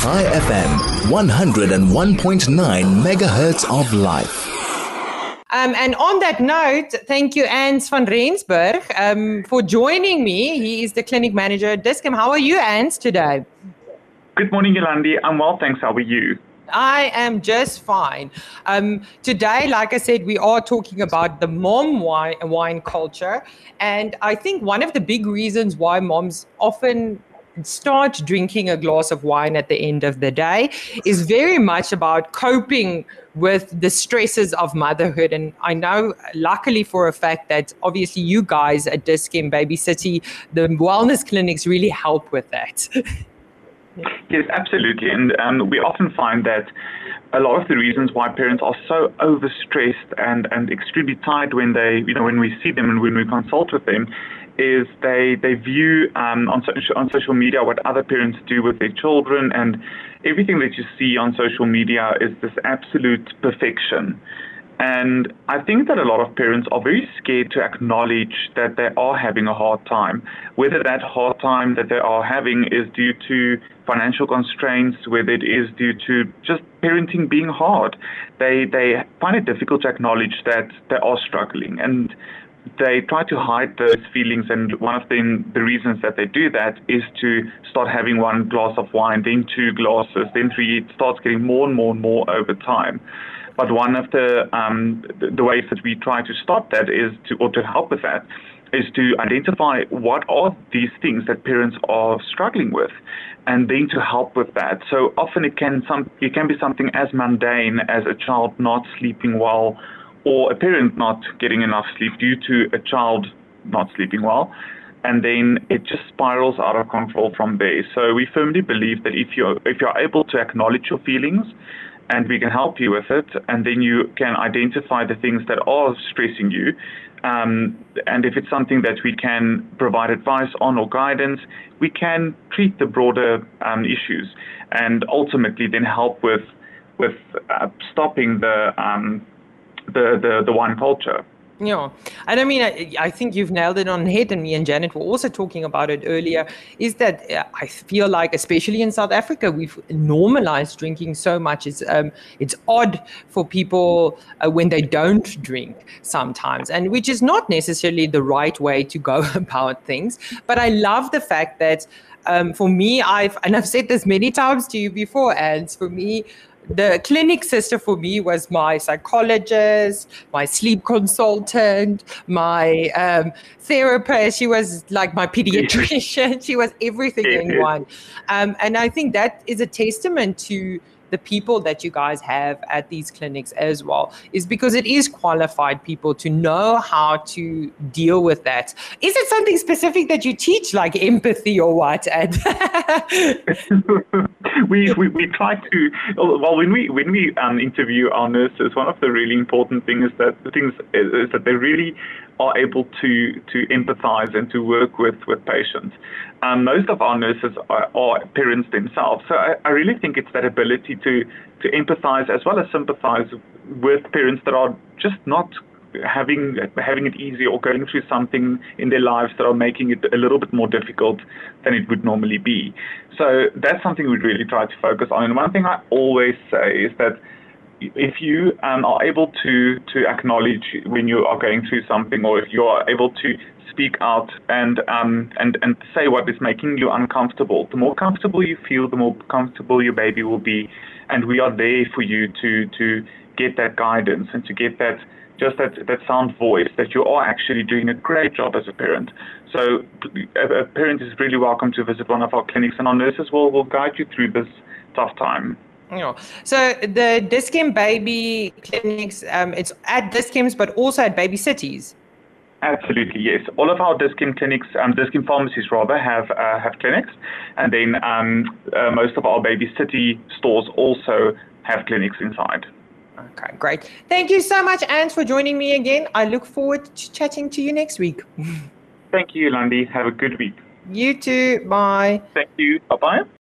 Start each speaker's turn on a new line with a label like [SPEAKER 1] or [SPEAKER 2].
[SPEAKER 1] High FM, 101.9 megahertz of life.
[SPEAKER 2] Um, and on that note, thank you, Ernst van Rensburg, um, for joining me. He is the clinic manager at Dis-Chem. How are you, Ernst, today?
[SPEAKER 3] Good morning, Yolandi. I'm well, thanks. How are you?
[SPEAKER 2] I am just fine. Um, today, like I said, we are talking about the mom wine, wine culture. And I think one of the big reasons why moms often start drinking a glass of wine at the end of the day is very much about coping with the stresses of motherhood. And I know, luckily, for a fact that obviously you guys at Dis-Chem Baby City, the wellness clinics really help with that.
[SPEAKER 3] Yes, absolutely. And um, we often find that a lot of the reasons why parents are so overstressed and, and extremely tired when they, you know, when we see them and when we consult with them is they, they view um, on, social, on social media what other parents do with their children and everything that you see on social media is this absolute perfection. And I think that a lot of parents are very scared to acknowledge that they are having a hard time. Whether that hard time that they are having is due to financial constraints, whether it is due to just parenting being hard, they, they find it difficult to acknowledge that they are struggling. And they try to hide those feelings, and one of the, the reasons that they do that is to start having one glass of wine, then two glasses, then three. It starts getting more and more and more over time. But one of the, um, the, ways that we try to stop that is to, or to help with that, is to identify what are these things that parents are struggling with, and then to help with that. So often it can some it can be something as mundane as a child not sleeping well, or a parent not getting enough sleep due to a child not sleeping well. And then it just spirals out of control from there. So we firmly believe that if you're if you're able to acknowledge your feelings and we can help you with it. And then you can identify the things that are stressing you. Um, and if it's something that we can provide advice on or guidance, we can treat the broader um, issues and ultimately then help with with uh, stopping the, um, the the the wine culture.
[SPEAKER 2] Yeah. And I mean, I, I, think you've nailed it on the head, and me and Janet were also talking about it earlier. Is that uh, I feel like, especially in South Africa, we've normalized drinking so much. It's, um, it's odd for people uh, when they don't drink sometimes, and which is not necessarily the right way to go about things. But I love the fact that. Um, for me, I've and I've said this many times to you before, and for me, the clinic sister for me was my psychologist, my sleep consultant, my um, therapist. She was like my pediatrician. she was everything in one. Um, and I think that is a testament to the people that you guys have at these clinics as well is because it is qualified people to know how to deal with that. Is it something specific that you teach, like empathy or what?
[SPEAKER 3] we, we we try to well when we when we um, interview our nurses, one of the really important things that things is, is that they really are able to to empathize and to work with with patients. Um, most of our nurses are, are parents themselves, so I, I, really think it's that ability to to empathize as well as sympathize with parents that are just not having having it easy or going through something in their lives that are making it a little bit more difficult than it would normally be. So that's something we really try to focus on. And one thing I always say is that if you um, are able to to acknowledge when you are going through something, or if you are able to speak out and um, and and say what is making you uncomfortable, the more comfortable you feel, the more comfortable your baby will be, and we are there for you to to get that guidance and to get that just that that sound voice that you are actually doing a great job as a parent. So a, a parent is really welcome to visit one of our clinics, and our nurses will will guide you through this tough time.
[SPEAKER 2] Yeah. So the Dis-Chem baby clinics, um, it's at Dis-Chem's, but also at baby cities.
[SPEAKER 3] Absolutely, yes. All of our Dis-Chem clinics, um, pharmacies rather, have uh, have clinics, and then um, uh, most of our baby city stores also have clinics inside.
[SPEAKER 2] Okay, great. Thank you so much, Anne, for joining me again. I look forward to chatting to you next week.
[SPEAKER 3] Thank you, Landy. Have a good week.
[SPEAKER 2] You too. Bye.
[SPEAKER 3] Thank you. Bye bye.